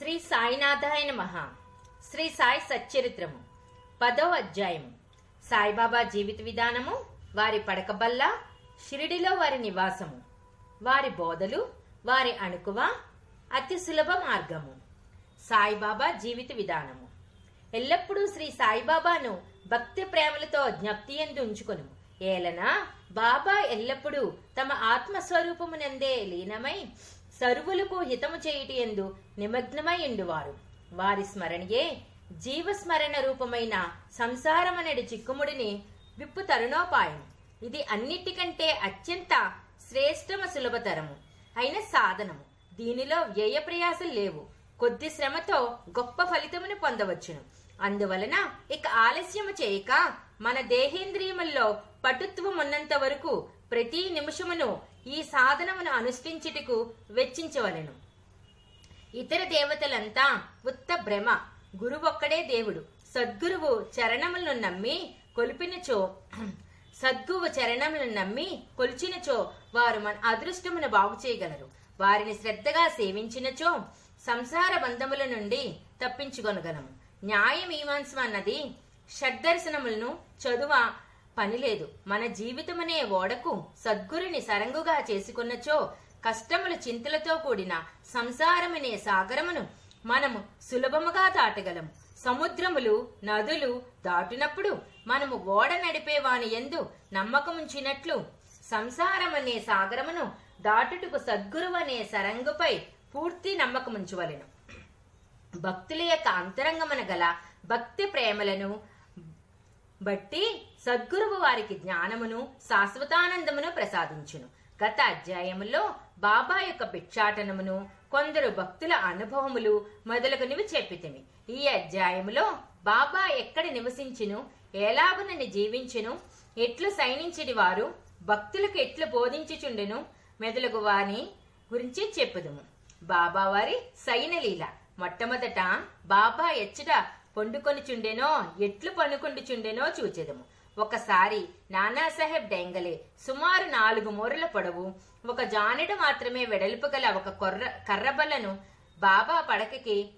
శ్రీ సాయినాథాయ నమః. శ్రీ సాయి సచ్చరిత్రము. పదో అధ్యాయము. సాయిబాబా జీవిత విధానము వారి పడకబల్ల షిరిడిలో వారి నివాసము వారి బోధలు వారి అణుకువ అతి సులభ మార్గము. సాయిబాబా జీవిత విధానము. ఎల్లప్పుడూ శ్రీ సాయిబాబాను భక్తి ప్రేమలతో జ్ఞప్తి ఎందు ఉంచుకొను. ఏలన బాబా ఎల్లప్పుడూ తమ ఆత్మస్వరూపమునందే లీనమై సర్వులకు హితము చేయుటి ఎందు నిమగ్నమైండువారు వారి స్మరణయే జీవస్మరణ రూపమైన సంసారమనడి చిక్కుముడిని విప్పు తరుణోపాయం. ఇది అన్నిటికంటే అత్యంత శ్రేష్టమ సులభతరము. అయిన సాధనము. దీనిలో వ్యయ ప్రయాసలు లేవు. కొద్ది శ్రమతో గొప్ప ఫలితమును పొందవచ్చును. అందువలన ఇక ఆలస్యము చేయక మన దేహేంద్రియముల్లో పటుత్వమున్నంత వరకు ప్రతి నిమిషమును ఈ సాధనమును అనుష్ఠించుటకు వెచ్చించవలెను. ఇతర దేవతలంతా ఉత్త భ్రమ గురువొక్కడే దేవుడు. సద్గురువు చరణములను నమ్మి కొలిపినచో సద్గువు చరణములను నమ్మి కొలిచినచో వారు మన అదృష్టమును బాగు చేయగలరు. వారిని శ్రద్ధగా సేవించినచో సంసార బంధముల నుండి తప్పించుకొనగలము. న్యాయమీమాంసం అన్నది షడ్దర్శనములను చదువ పనిలేదు మన జీవితమనే ఓడకు సద్గురుని సరంగుగా చేసుకున్నచో కష్టముల చింతలతో కూడిన సంసారమనే సాగరమును మనము సులభముగా దాటగలం. సముద్రములు నదులు దాటినప్పుడు మనము ఓడ నడిపేవాని ఎందు నమ్మకముంచినట్లు సంసారమనే సాగరమును దాటుటకు సద్గురువు అనే సరంగుపై పూర్తి నమ్మకముంచవలెను. భక్తుల యొక్క అంతరంగమున గల భక్తి ప్రేమలను బట్టి సద్గురువు వారికి జ్ఞానమును శాశ్వతానందమును ప్రసాదించును. గత అధ్యాయములో బాబా యొక్క భిక్షాటనమును కొందరు భక్తుల అనుభవములు మొదలగునవి చెప్పితిమి. ఈ అధ్యాయములో బాబా ఎక్కడ నివసించును ఎలాగునని జీవించును ఎట్లు సైనించిడి వారు భక్తులకు ఎట్లు బోధించుచుండెను మెదలగు వాని గురించి చెప్పుదుము. బాబా వారి సైనలీల మొట్టమొదట బాబా ఎచ్చట పండుకొనిచుండెనో? ఎట్లు పండుకొండుచుండెనో చూచెదము. ఒకసారి నానాసాహెబ్ డెంగలే సుమారు నాలుగు మూరల పొడవు. ఒక జానెడు మాత్రమే వెడల్పు గల ఒక కొర్ర కర్రబల్లను బాబా పడకకి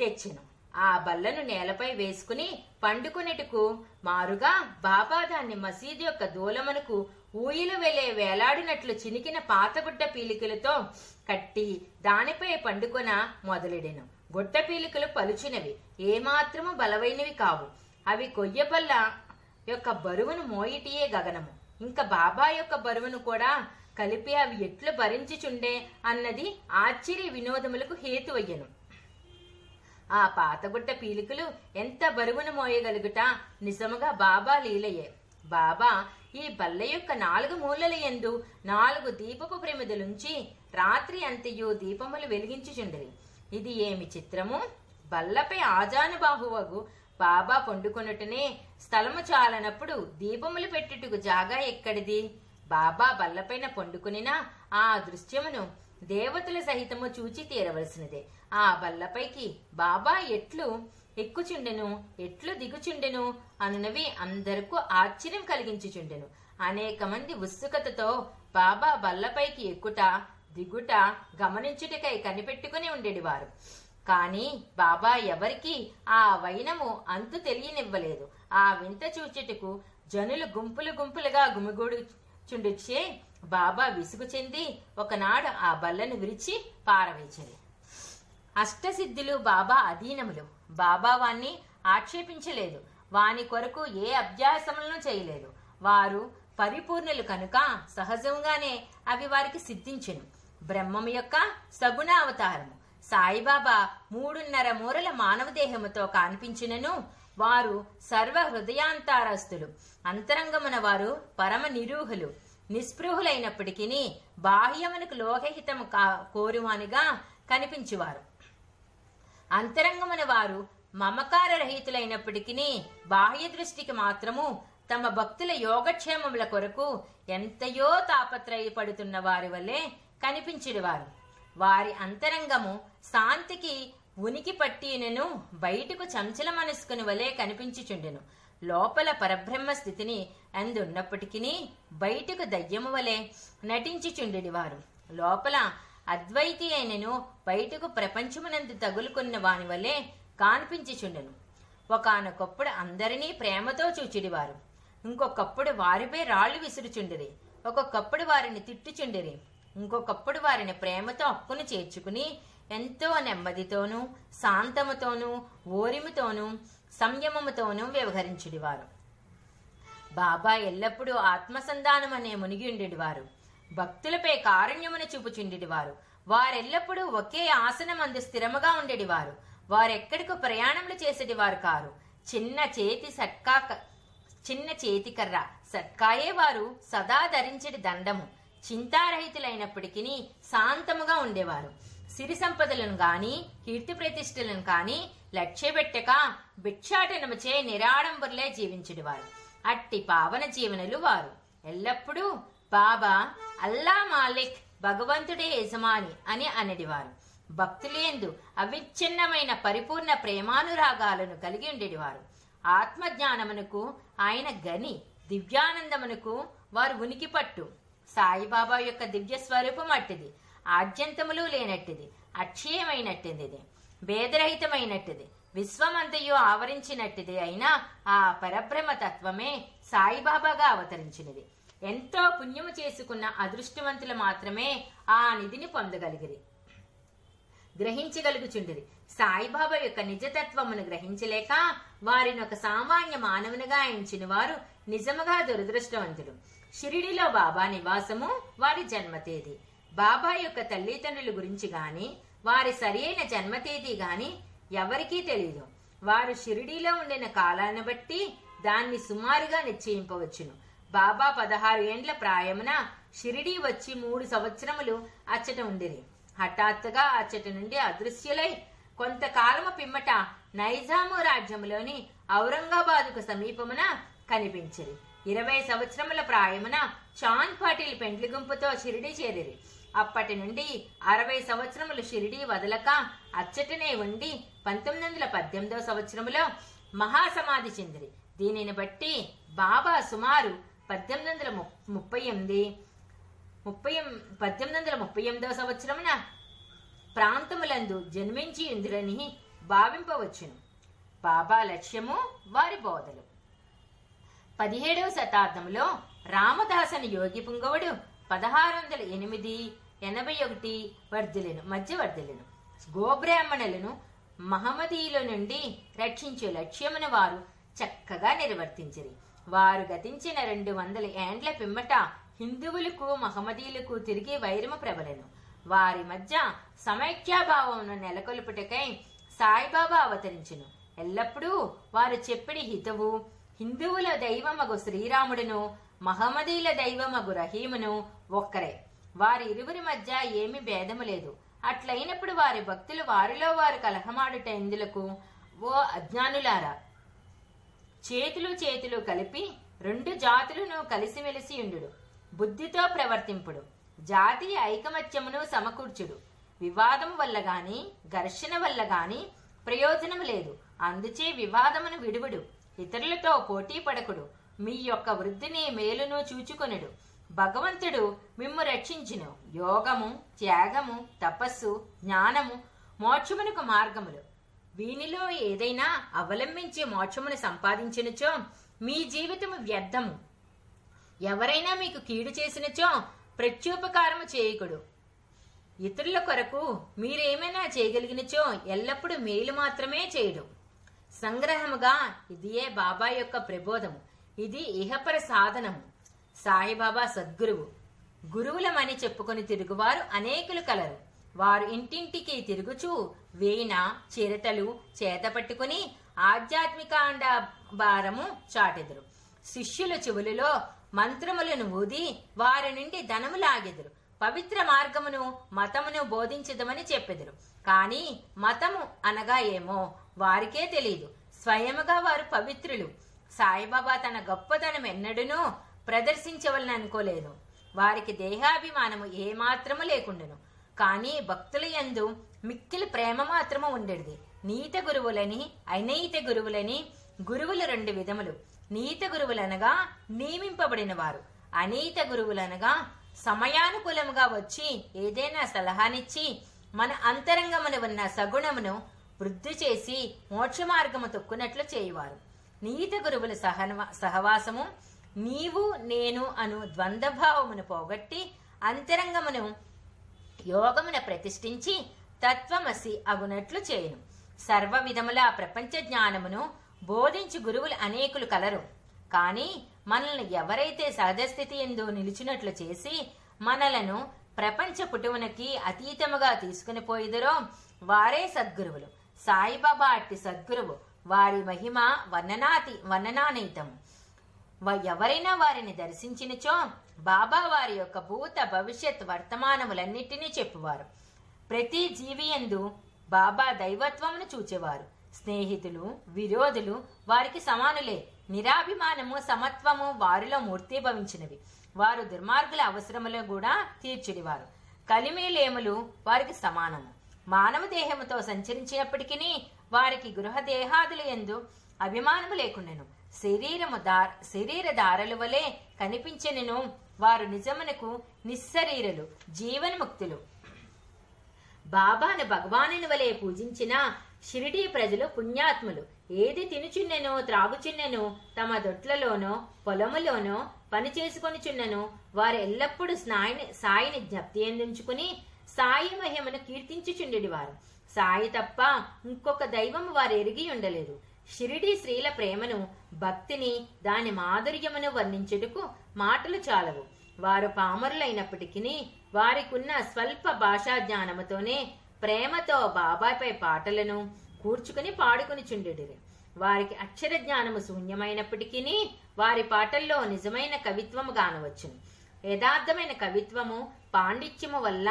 తెచ్చెను. ఆ బల్లను నేలపై వేసుకుని పండుకునేటుకు మారుగా బాబా దాన్ని మసీదు యొక్క దూలమనకు ఊయిలు వెలే వేలాడినట్లు చినికిన పాతగుడ్డ పీలికలతో కట్టి దానిపై పండుకొన మొదలెడెను. గొట్టపీలికలు పలుచినవి. ఏమాత్రము బలమైనవి కావు. అవి కొయ్యబల్ల యొక్క బరువును మోయిటియే గగనము. ఇంకా బాబా యొక్క బరువును కూడా కలిపి అవి ఎట్లు భరించుచుండే అన్నది ఆశ్చర్య వినోదములకు హేతువయ్యను. ఆ పాతగుట్ట పీలికలు ఎంత బరువును మోయగలుగుట నిజముగా బాబా లీలయే. బాబా ఈ బల్ల యొక్క నాలుగు మూలల ఎందు నాలుగు దీపపు ప్రమిదలుంచి రాత్రి అంతయు దీపములు వెలిగించుచుండరి. ఇది ఏమి చిత్రము? బల్లపై ఆజానుబాహువగు బాబా పండుకొనుటనే స్థలము చాలనప్పుడు దీపములు పెట్టుటకు జాగా ఎక్కడిది? బాబా బల్లపైన పండుకునినా ఆ దృశ్యమును దేవతల సహితము చూచి తీరవలసినదే. ఆ బల్లపైకి బాబా ఎట్లు ఎక్కుచుండెను ఎట్లు దిగుచుండెను అనునవి అందరకు ఆశ్చర్యం కలిగించుచుండెను. అనేక మంది ఉత్సుకతతో బాబా బల్లపైకి ఎక్కుట దిగుట గమనించుటకై కనిపెట్టుకుని ఉండేటివారు కాని బాబా ఎవరికి ఆ వైనము అంతు తెలియనివ్వలేదు. ఆ వింత చూచుటకు జనులు గుంపులు గుంపులుగా గుమిగూడుచుండుచే బాబా విసుగు చెంది ఒకనాడు ఆ బల్లను విరిచి పారవేచని. అష్టసిద్ధులు బాబా అధీనములు. బాబా వాణ్ణి ఆక్షేపించలేదు. వాని కొరకు ఏ అభ్యాసములను చేయలేదు. వారు పరిపూర్ణులు కనుక సహజంగానే అవి వారికి సిద్ధించను. బ్రహ్మము యొక్క సగుణ అవతారము. సాయిబాబా మూడున్నర మూరల మానవ దేహముతో కనిపించినను వారు సర్వ హృదయాంతారస్తులు అంతరంగమున వారు పరమ నిరూహులు. నిస్పృహులైనప్పటికీ బాహ్యమునకు లోకహితము కోరువానిగా కనిపించేవారు. అంతరంగమున వారు మమకార రహితులైనప్పటికీ బాహ్య దృష్టికి మాత్రము తమ భక్తుల యోగక్షేమముల కొరకు ఎంతయో తాపత్రయపడుతున్న వారి వల్లే కనిపించిడివారు వారి అంతరంగము శాంతికి ఉనికి పట్టినను బయటకు చంచల మనసుకుని వలె కనిపించుచుండెను. లోపల పరబ్రహ్మ స్థితిని అందున్నప్పటికీ బయటకు దయ్యము వలె నటించుచుండెడివారు. లోపల అద్వైతి అయినను బయటకు ప్రపంచమునందు తగులుకున్న వాని వలె కాన్పించుచుండెను. ఒకనొకప్పుడు అందరినీ ప్రేమతో చూచిడివారు. ఇంకొకప్పుడు వారిపై రాళ్ళు విసురుచుండిరి. ఒక్కొక్కప్పుడు వారిని తిట్టుచుండిరి. ఇంకొకప్పుడు వారిని ప్రేమతో అప్పును చేర్చుకుని ఎంతో నెమ్మదితోనూ శాంతముతోనూ ఓరిమితోనూ సంయమముతోనూ వ్యవహరించుడివారు. బాబా ఎల్లప్పుడూ ఆత్మసంధానం అనే మునిగి భక్తులపై కారుణ్యమును చూపుచుండేటివారు వారెల్లప్పుడూ ఒకే ఆసనం అందు స్థిరముగా ఉండేటివారు వారెక్కడికి ప్రయాణములు చేసేటివారు కారు. చిన్న చేతి సట్కా చిన్న చేతికర్ర సట్కాయే వారు సదా ధరించడి దండము. చింతారహితులైనప్పటికీ శాంతముగా ఉండేవారు. సిరి సంపదలను గాని కీర్తి ప్రతిష్టలను కాని లక్ష్యపెట్టక భిక్షాటనముచే నిరాడంబరులే జీవించుడివారు. అట్టి పావన జీవనులు వారు. ఎల్లప్పుడూ బాబా అల్లా మాలిక్ భగవంతుడే యజమాని అని అనడివారు. భక్తులేందు అవిచ్ఛిన్నమైన పరిపూర్ణ ప్రేమానురాగాలను కలిగి ఉండేటివారు ఆత్మజ్ఞానమునకు ఆయన గని దివ్యానందమునకు వారు ఉనికి పట్టు సాయిబాబా యొక్క దివ్య స్వరూపం అట్టిది. ఆద్యంతములు లేనట్టిది. అక్షయమైనట్టిది భేదరహితమైనట్టిది. విశ్వమంతయు ఆవరించినట్టిది అయినా ఆ పరబ్రహ్మ తత్వమే సాయిబాబాగా అవతరించినది. ఎంతో పుణ్యము చేసుకున్న అదృష్టవంతులు మాత్రమే ఆ నిధిని పొందగలిగిరి. గ్రహించగలుగుచుండిరి. సాయిబాబా యొక్క నిజతత్వమును గ్రహించలేక వారిని ఒక సామాన్య మానవునిగా ఎంచిన వారు నిజముగా దురదృష్టవంతుడు షిరిడిలో బాబా నివాసము వారి జన్మతేదీ. బాబా యొక్క తల్లిదండ్రుల గురించి గాని వారి సరియైన జన్మతేదీ గాని ఎవరికీ తెలియదు వారు షిరిడీలో ఉండిన కాలాన్ని బట్టి దాన్ని సుమారుగా నిశ్చయింపవచ్చును. బాబా పదహారు ఏండ్ల ప్రాయమున షిరిడీ వచ్చి మూడు సంవత్సరములు అచ్చట ఉండిరి. హఠాత్తుగా అచ్చట నుండి అదృశ్యులై కొంతకాలము పిమ్మట నైజాము రాజ్యములోని ఔరంగాబాదుకు సమీపమున కనిపించిరి. ఇరవై సంవత్సరముల ప్రాయమున చాంద్ పాటిల్ పెండ్లి గుంపుతో షిరిడి చేరిరి. అప్పటి నుండి అరవై సంవత్సరములు షిరిడి వదలక అచ్చటనే ఉండి పంతొమ్మిది వందల పద్దెనిమిదవ సంవత్సరములో మహాసమాధి చెందిరి. దీనిని బట్టి బాబా సుమారు పద్దెనిమిది వందల ముప్పై ఎనిమిది ముప్పై పద్దెనిమిది వందల ముప్పై ఎనిమిదవ సంవత్సరమున ప్రాంతములందు జన్మించి ఇందులని భావింపవచ్చును. బాబా లక్ష్యము వారి బోధలు. పదిహేడవ శతాబ్దంలో రామదాసని యోగి పుంగవుడు పదహారు వందల ఎనిమిది ఎనభై ఒకటి వర్ధులను మధ్య వర్ధులను గోబ్రాహ్మణులను మహమ్మదీయుల నుండి రక్షించే లక్ష్యమును వారు చక్కగా నిర్వర్తించిరి. వారు గతించిన రెండు వందల ఏండ్ల పిమ్మట హిందువులకు మహమ్మదీయులకు తిరిగి వైరము ప్రబలను. వారి మధ్య సమైక్యాభావమును నెలకొల్పుటకై సాయిబాబా అవతరించును. ఎల్లప్పుడూ వారు చెప్పిడి హితవు హిందువుల దైవమగు శ్రీరాముడును మహమ్మదీల దైవమగు రహీమును ఒక్కరే. వారి ఇరువురి మధ్య ఏమి భేదము లేదు. అట్లయినప్పుడు వారి భక్తులు వారిలో వారు కలహమాడుట ఇందులకు ఓ అజ్ఞానులారా! చేతులు చేతులు కలిపి రెండు జాతులను కలిసిమెలిసి ఉండు బుద్ధితో ప్రవర్తింపుడు. జాతీయ ఐకమత్యమును సమకూర్చుడు. వివాదం వల్ల గాని ఘర్షణ వల్ల గాని ప్రయోజనం లేదు. అందుచే వివాదమును విడువుడు. ఇతరులతో పోటీ పడకుడు. మీ యొక్క వృద్ధిని మేలును చూచుకొనుడు. భగవంతుడు మిమ్ము రక్షించును. యోగము త్యాగము తపస్సు జ్ఞానము మోక్షమునకు మార్గములు. వీనిలో ఏదైనా అవలంబించి మోక్షమును సంపాదించినచో మీ జీవితము వ్యర్థము. ఎవరైనా మీకు కీడు చేసినచో ప్రత్యుపకారము చేయకుడు. ఇతరుల కొరకు మీరేమైనా చేయగలిగినచో ఎల్లప్పుడూ మేలు మాత్రమే చేయడు. సంగ్రహముగా ఇదియే బాబా యొక్క ప్రబోధము. ఇది ఇహపర సాధనము. సాయిబాబా సద్గురువు. గురువులమని చెప్పుకొని తిరుగువారు అనేకులు కలరు. వారు ఇంటింటికి తిరుగుచూ వీణ చిరతలు చేత పట్టుకుని ఆధ్యాత్మికాండ భారము చాటెదురు. శిష్యుల చెవులలో మంత్రములను ఊది వారి నుండి ధనము లాగెదురు. పవిత్ర మార్గమును మతమును బోధించదమని చెప్పెదురు. కాని మతము అనగా ఏమో? వారికే తెలియదు స్వయముగా వారు పవిత్రులు. సాయిబాబా తన గొప్పతనం ఎన్నడూనూ ప్రదర్శించవలని అనుకోలేదు. వారికి దేహాభిమానము ఏమాత్రము లేకుండెను. కానీ భక్తుల యందు మిక్కిలి ప్రేమ మాత్రము ఉండేది. నీత గురువులని అనీత గురువులని గురువులు రెండు విధములు. నీత గురువులనగా నియమింపబడిన వారు అనీత గురువులనగా సమయానుకూలముగా వచ్చి ఏదైనా సలహానిచ్చి మన అంతరంగమున ఉన్న సగుణమును వృద్ధి చేసి మోక్ష మార్గము తొక్కునట్లు చేయువారు. నీత గురువుల సహనవా సహవాసము నీవు నేను అను ద్వంద్వభావమును పోగొట్టి అంతరంగమును యోగమున ప్రతిష్ఠించి తత్వమసి అగునట్లు చేయును. సర్వ విధముల ప్రపంచ జ్ఞానమును బోధించి గురువులు అనేకులు కలరు. కాని మనల్ని ఎవరైతే సహజస్థితి ఎందు నిలిచినట్లు చేసి మనలను ప్రపంచ పుటువునకి అతీతముగా తీసుకుని పోయిదరో వారే సద్గురువులు. సాయిబాబా అట్టి సద్గురువు. వారి మహిమ వర్ణనాతి వర్ణనానీతం వ- ఎవరైనా వారిని దర్శించినచో బాబా వారి యొక్క భూత భవిష్యత్ వర్తమానములన్నిటినీ చెప్పువారు. ప్రతి జీవి ఎందు బాబా దైవత్వమును చూచేవారు. స్నేహితులు విరోధులు వారికి సమానులే. నిరాభిమానము సమత్వము వారిలో మూర్తీభవించినవి వారు దుర్మార్గుల అవసరములు కూడా తీర్చిడివారు. కలిమేలేములు వారికి సమానము. మానవ దేహముతో సంచరించినప్పటికీ వారికి గృహదేహాదులు ఎందు అభిమానము లేకుండెను. శరీరము దార శరీర దారలు వలె కనిపించనిను. వారు నిజమునకు నిస్సరీరలు జీవన్ముక్తులు. బాబాను భగవానుని వలె పూజించిన షిరిడీ ప్రజలు పుణ్యాత్ములు. ఏది తినుచున్నెనో త్రాగుచున్నెనో తమ దొట్లలోనో పొలములోనో పని చేసుకొనిచున్నను. వారు ఎల్లప్పుడూ స్నాయిని సాయిని జ్ఞప్తి అందించుకుని సాయి మహిమను కీర్తించుచుండెడి వారు సాయి తప్ప ఇంకొక దైవం వారు ఎరిగి ఉండలేదు. షిరిడి స్త్రీల ప్రేమను భక్తిని దాని మాధుర్యమును వర్ణించుటకు మాటలు చాలవు. వారు పామరులైనప్పటికీ వారికున్న స్వల్ప భాషా జ్ఞానముతోనే ప్రేమతో బాబాపై పాటలను కూర్చుకుని పాడుకుని చుండెడిరి వారికి అక్షర జ్ఞానము శూన్యమైనప్పటికీ వారి పాటల్లో నిజమైన కవిత్వము గానవచ్చును. యథార్థమైన కవిత్వము పాండిత్యము వల్ల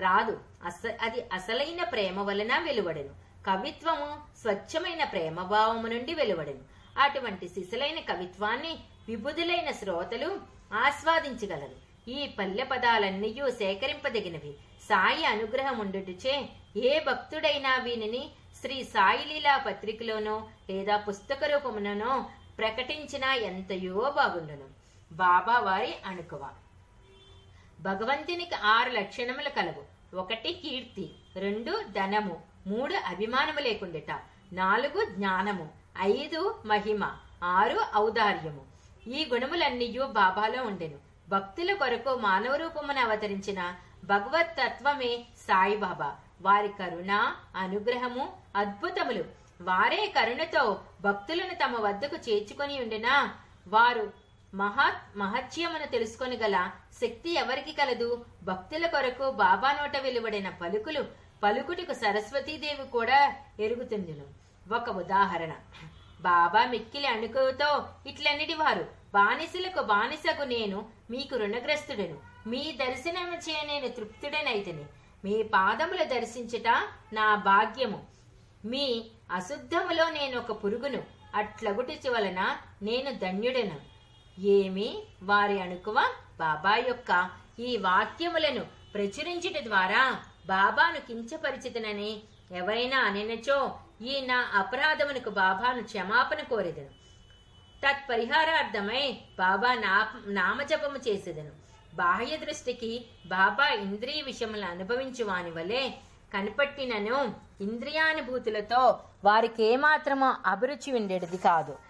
రాదు. అస అది అసలైన ప్రేమ వలన వెలువడెను. కవిత్వము స్వచ్ఛమైన ప్రేమభావము నుండి వెలువడెను. అటువంటి శిశులైన కవిత్వాన్ని విబుధులైన శ్రోతలు ఆస్వాదించగలరు. ఈ పల్లె పదాలన్నీ సేకరింపదగినవి. సాయి అనుగ్రహం ఉండుటచే ఏ భక్తుడైనా వీనిని శ్రీ సాయి లీలా పత్రికలోనో లేదా పుస్తక రూపమునో ప్రకటించినా ఎంతయో బాగుండును. బాబా వారి అణుకువ. భగవంతునికి ఆరు లక్షణములు కలవు. ఒకటి కీర్తి రెండు ధనము మూడు అభిమానము లేకుండట నాలుగు జ్ఞానము ఐదు మహిమ ఆరు ఔదార్యము. ఈ గుణములన్నీయు బాబాలో ఉండెను. భక్తుల కొరకు మానవ రూపమున అవతరించిన భగవత్ తత్వమే సాయిబాబా. వారి కరుణ అనుగ్రహము అద్భుతములు. వారే కరుణతో భక్తులను తమ వద్దకు చేర్చుకొని ఉండినా? వారు మహత్ మహత్యమును తెలుసుకొని గల శక్తి ఎవరికి కలదు? భక్తుల కొరకు బాబా నోట వెలువడిన పలుకులు పలుకుటికు సరస్వతీదేవి కూడా ఎరుగుతుందిను. ఒక ఉదాహరణ. బాబా మిక్కిలి అణుకుతో ఇట్లన్నిటి వారు బానిసలకు బానిసకు నేను మీకు రుణగ్రస్తుడను. మీ దర్శనముచే నేను తృప్తుడనైతిని. మీ పాదముల దర్శించుట నా భాగ్యము. మీ అశుద్ధములో నేను ఒక పురుగును అట్లగుటి వలన నేను ధన్యుడను. ఏమి వారి అణుకువ బాబా యొక్క ఈ వాక్యములను ప్రచురించుట ద్వారా బాబాను కించపరిచితనని ఎవరైనా అనినచో ఈ నా అపరాధమునకు బాబాను క్షమాపణ కోరెదను. తత్పరిహారార్థమై బాబా నా నామజపము చేసేదను. బాహ్య దృష్టికి బాబా ఇంద్రియ విషయములు అనుభవించు వాని వలె కనిపట్టినను ఇంద్రియానుభూతులతో వారికి ఏమాత్రమో అభిరుచి ఉండేది కాదు.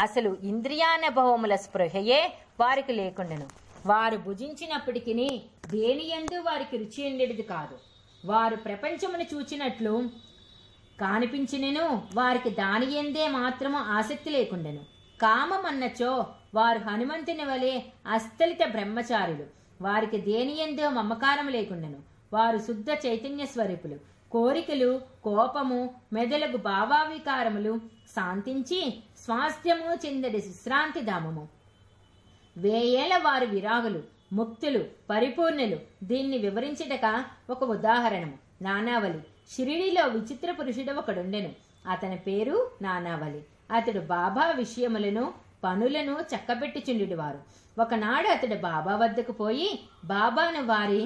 అసలు ఇంద్రియానుభవముల స్పృహయే వారికి లేకుండెను. వారు భుజించినప్పటికీ దేని ఎందు వారికి రుచి ఉండేది కాదు. వారు ప్రపంచమును చూచినట్లు కానిపించినను వారికి దాని ఎందే మాత్రము ఆసక్తి లేకుండెను. కామమన్నచో వారు హనుమంతుని వలె అస్థలిత బ్రహ్మచారులు. వారికి దేని ఎందో మమకారం లేకుండెను. వారు శుద్ధ చైతన్య స్వరూపులు. కోరికలు కోపము మెదలగు భావావికారములు శాంతించి స్వాస్థ్యము చెందడి విశ్రాంతి ధామము. వేయేల వారు విరాగులు ముక్తులు పరిపూర్ణులు దీన్ని వివరించటక ఒక ఉదాహరణము. నానావలి షిరిడిలో విచిత్ర పురుషుడు ఒకడుండెను. అతని పేరు నానావలి అతడు బాబా విషయములను పనులను చక్కబెట్టుచుండెడివారు ఒకనాడు అతడు బాబా వద్దకు పోయి బాబాను వారి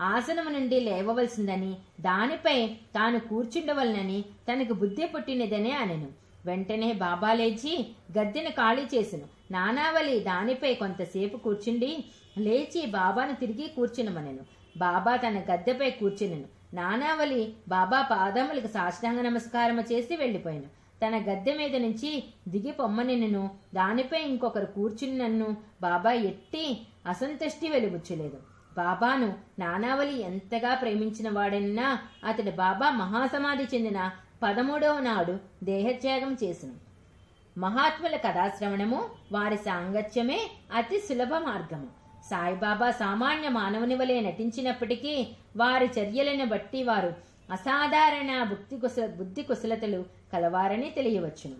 ఆసనము నుండి లేవవలసిందని దానిపై తాను కూర్చుండవలనని తనకు బుద్ధి పుట్టినదనే అనెను. వెంటనే బాబా లేచి గద్దెను ఖాళీ చేసెను. నానావలి దానిపై కొంతసేపు కూర్చుండి లేచి బాబాను తిరిగి కూర్చునమనెను. బాబా తన గద్దెపై కూర్చునెను. నానావలి బాబా పాదములకు సాష్టాంగ నమస్కారము చేసి వెళ్ళిపోయాను. తన గద్దె మీద నుంచి దిగి పొమ్మనెను దానిపై ఇంకొకరు కూర్చుని నన్ను బాబా ఎట్టి అసంతుష్టి వెలుగుచ్చలేదు. బాబాను నానావలి ఎంతగా ప్రేమించిన వాడైనా అతడి బాబా మహాసమాధి చెందిన పదమూడవ నాడు దేహత్యాగం చేసిన. మహాత్ముల కథాశ్రవణము వారి సాంగత్యమే అతి సులభ మార్గము. సాయిబాబా సామాన్య మానవుని వలె నటించినప్పటికీ వారి చర్యలను బట్టి వారు అసాధారణ బుద్ధి కుశల బుద్ధి కుశలతలు కలవారని తెలియవచ్చును.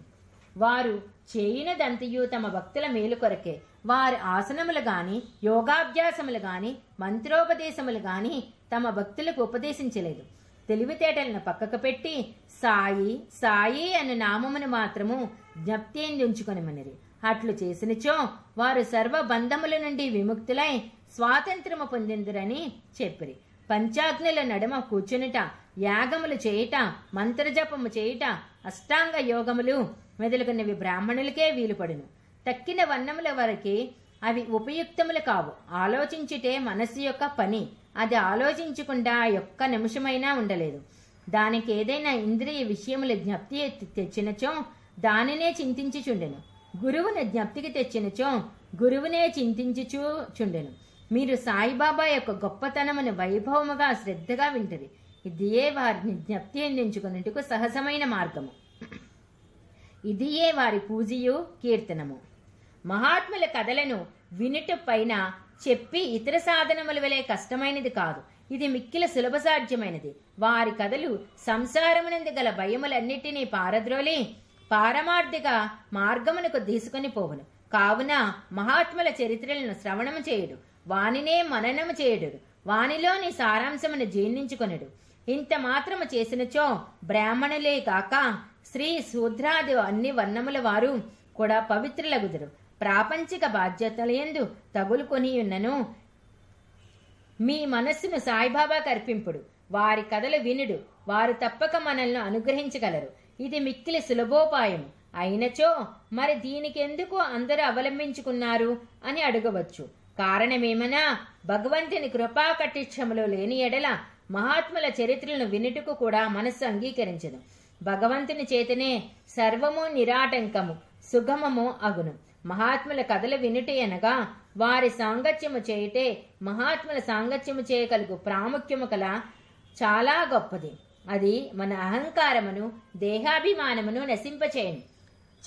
వారు చేయునదంతయు తమ భక్తుల మేలు కొరకే వారి ఆసనములు గాని యోగాభ్యాసములు గాని మంత్రోపదేశములు గాని తమ భక్తులకు ఉపదేశించలేదు. తెలివితేటలను పక్కకు పెట్టి సాయి సాయి అనే నామమును మాత్రము జ్ఞప్తించుకొనిమనిరి అట్లు చేసినచో వారు సర్వ బంధముల నుండి విముక్తులై స్వాతంత్రము పొందిందురని చెప్పిరి. పంచాగ్నుల నడుమ కూర్చునుట యాగములు చేయుట మంత్రజపము చేయుట అష్టాంగ యోగములు మొదలుగున్నవి బ్రాహ్మణులకే వీలుపడును. తక్కిన వన్నముల వరకే అవి ఉపయుక్తములు కావు. ఆలోచించుటే మనస్సు యొక్క పని. అది ఆలోచించకుండా ఒక్క నిమిషమైనా ఉండలేదు. దానికి ఏదైనా ఇంద్రియ విషయముల జ్ఞప్తి తెచ్చినచో దానినే చింతించుచుండెను. గురువును జ్ఞప్తికి తెచ్చినచో గురువునే చింతించుచూ చుండెను మీరు సాయిబాబా యొక్క గొప్పతనమును వైభవముగా శ్రద్ధగా వింటది. ఇదియే వారిని జ్ఞప్తి అందించుకున్నట్టుకు సహజమైన మార్గము. ఇదియే వారి పూజయు కీర్తనము. మహాత్ముల కథలను వినుట పైన చెప్పి ఇతర సాధనముల వలె కష్టమైనది కాదు. ఇది మిక్కిల సులభ సాధ్యమైనది వారి కథలు సంసారమునందు గల భయములన్నిటినీ పారద్రోలి పారమార్థిక మార్గమునకు తీసుకుని పోవును. కావున మహాత్ముల చరిత్రలను శ్రవణము చేయుడు. వానినే మననము చేయుడు వానిలోని సారాంశమును జీర్ణించుకొనుడు. ఇంత మాత్రము చేసినచో బ్రాహ్మణులే కాక స్త్రీ శూద్రాది అన్ని వర్ణముల వారు కూడా పవిత్రులగుదురు. ప్రాపంచిక బాధ్యతలయందు తగులుకొనియున్నను. మీ మనస్సును సాయిబాబా కర్పింపుడు. వారి కథలు వినుడు. వారు తప్పక మనల్ని అనుగ్రహించగలరు. ఇది మిక్కిలి సులభోపాయం అయినచో మరి దీనికెందుకు అందరూ అవలంబించుకున్నారు అని అడగవచ్చు. కారణమేమనా? భగవంతుని కృపా లేని ఎడల మహాత్ముల చరిత్రలను వినుటకు కూడా మనస్సు అంగీకరించదు భగవంతుని చేతనే సర్వము నిరాటంకము సుగమము అగును. మహాత్ముల కథలు వినుట అనగా వారి సాంగత్యము చేయటే మహాత్ముల సాంగత్యము చేయగలుగు ప్రాముఖ్యము కల చాలా గొప్పది. అది మన అహంకారమును దేహాభిమానమును నశింపచేయను.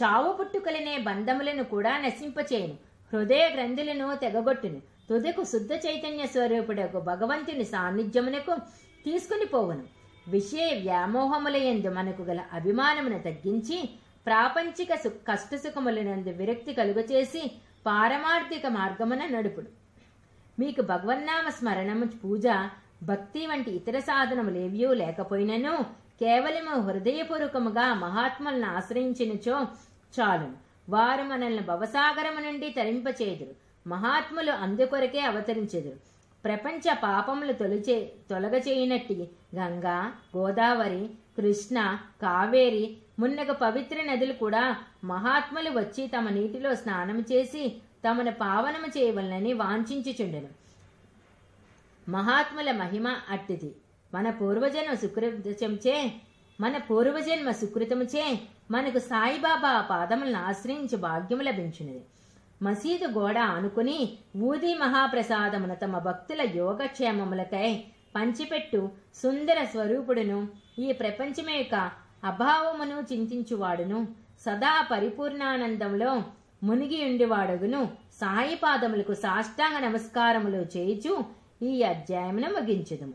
చావు పుట్టుకలనే బంధములను కూడా నశింపచేయను. హృదయ గ్రంథులను తెగగొట్టును. తుదకు శుద్ధ చైతన్య స్వరూపుడకు భగవంతుని సాన్నిధ్యమునకు తీసుకుని పోవును. విషయ వ్యామోహములయందు మనకు గల అభిమానమును తగ్గించి ప్రాపంచిక సు కష్టసుఖములనందు విరక్తి కలుగచేసి పారమార్థిక మార్గమున నడుపుడు. మీకు భగవన్నామ స్మరణము పూజ భక్తి వంటి ఇతర సాధనములేవ్యూ లేకపోయినను కేవలము హృదయపూర్వకముగా మహాత్ములను ఆశ్రయించినచో చాలును వారు మనల్ని భవసాగరము నుండి తరింపచేదురు. మహాత్ములు అందుకొరకే అవతరించెదురు. ప్రపంచ పాపములు తొలచే తొలగచేయనట్టి గంగా గోదావరి కృష్ణ కావేరి మున్నగ పవిత్ర నదులు కూడా మహాత్ములు వచ్చి తమ నీటిలో స్నానం చేసి తమను పావనము చేయవలనని వాంఛించుచుండెను. మహాత్ముల మహిమ అట్టిది. మన పూర్వజన్మ సుకృతంచే మన పూర్వజన్మ సుకృతముచే మనకు సాయిబాబా పాదములను ఆశ్రయించి భాగ్యము లభించినది. మసీదు గోడ ఆనుకుని ఊది మహాప్రసాదమున తమ భక్తుల యోగక్షేమములకై పంచిపెట్టు సుందర స్వరూపుడును ఈ ప్రపంచమే యొక్క అభావమును చింతించువాడును. సదా పరిపూర్ణానందంలో మునిగి ఉండివాడుగును సాయి సాష్టాంగ నమస్కారములు చేయుచు ఈ అధ్యాయమును ముగించుదుము.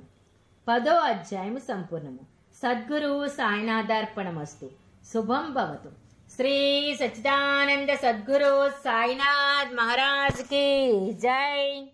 పదో అధ్యాయము సంపూర్ణము. సద్గురు సాయినాథార్పణమస్తు. శుభం భవతు. శ్రీ సచిదానంద సద్గురు సాయినాథ్ మహారాజ్కి జై.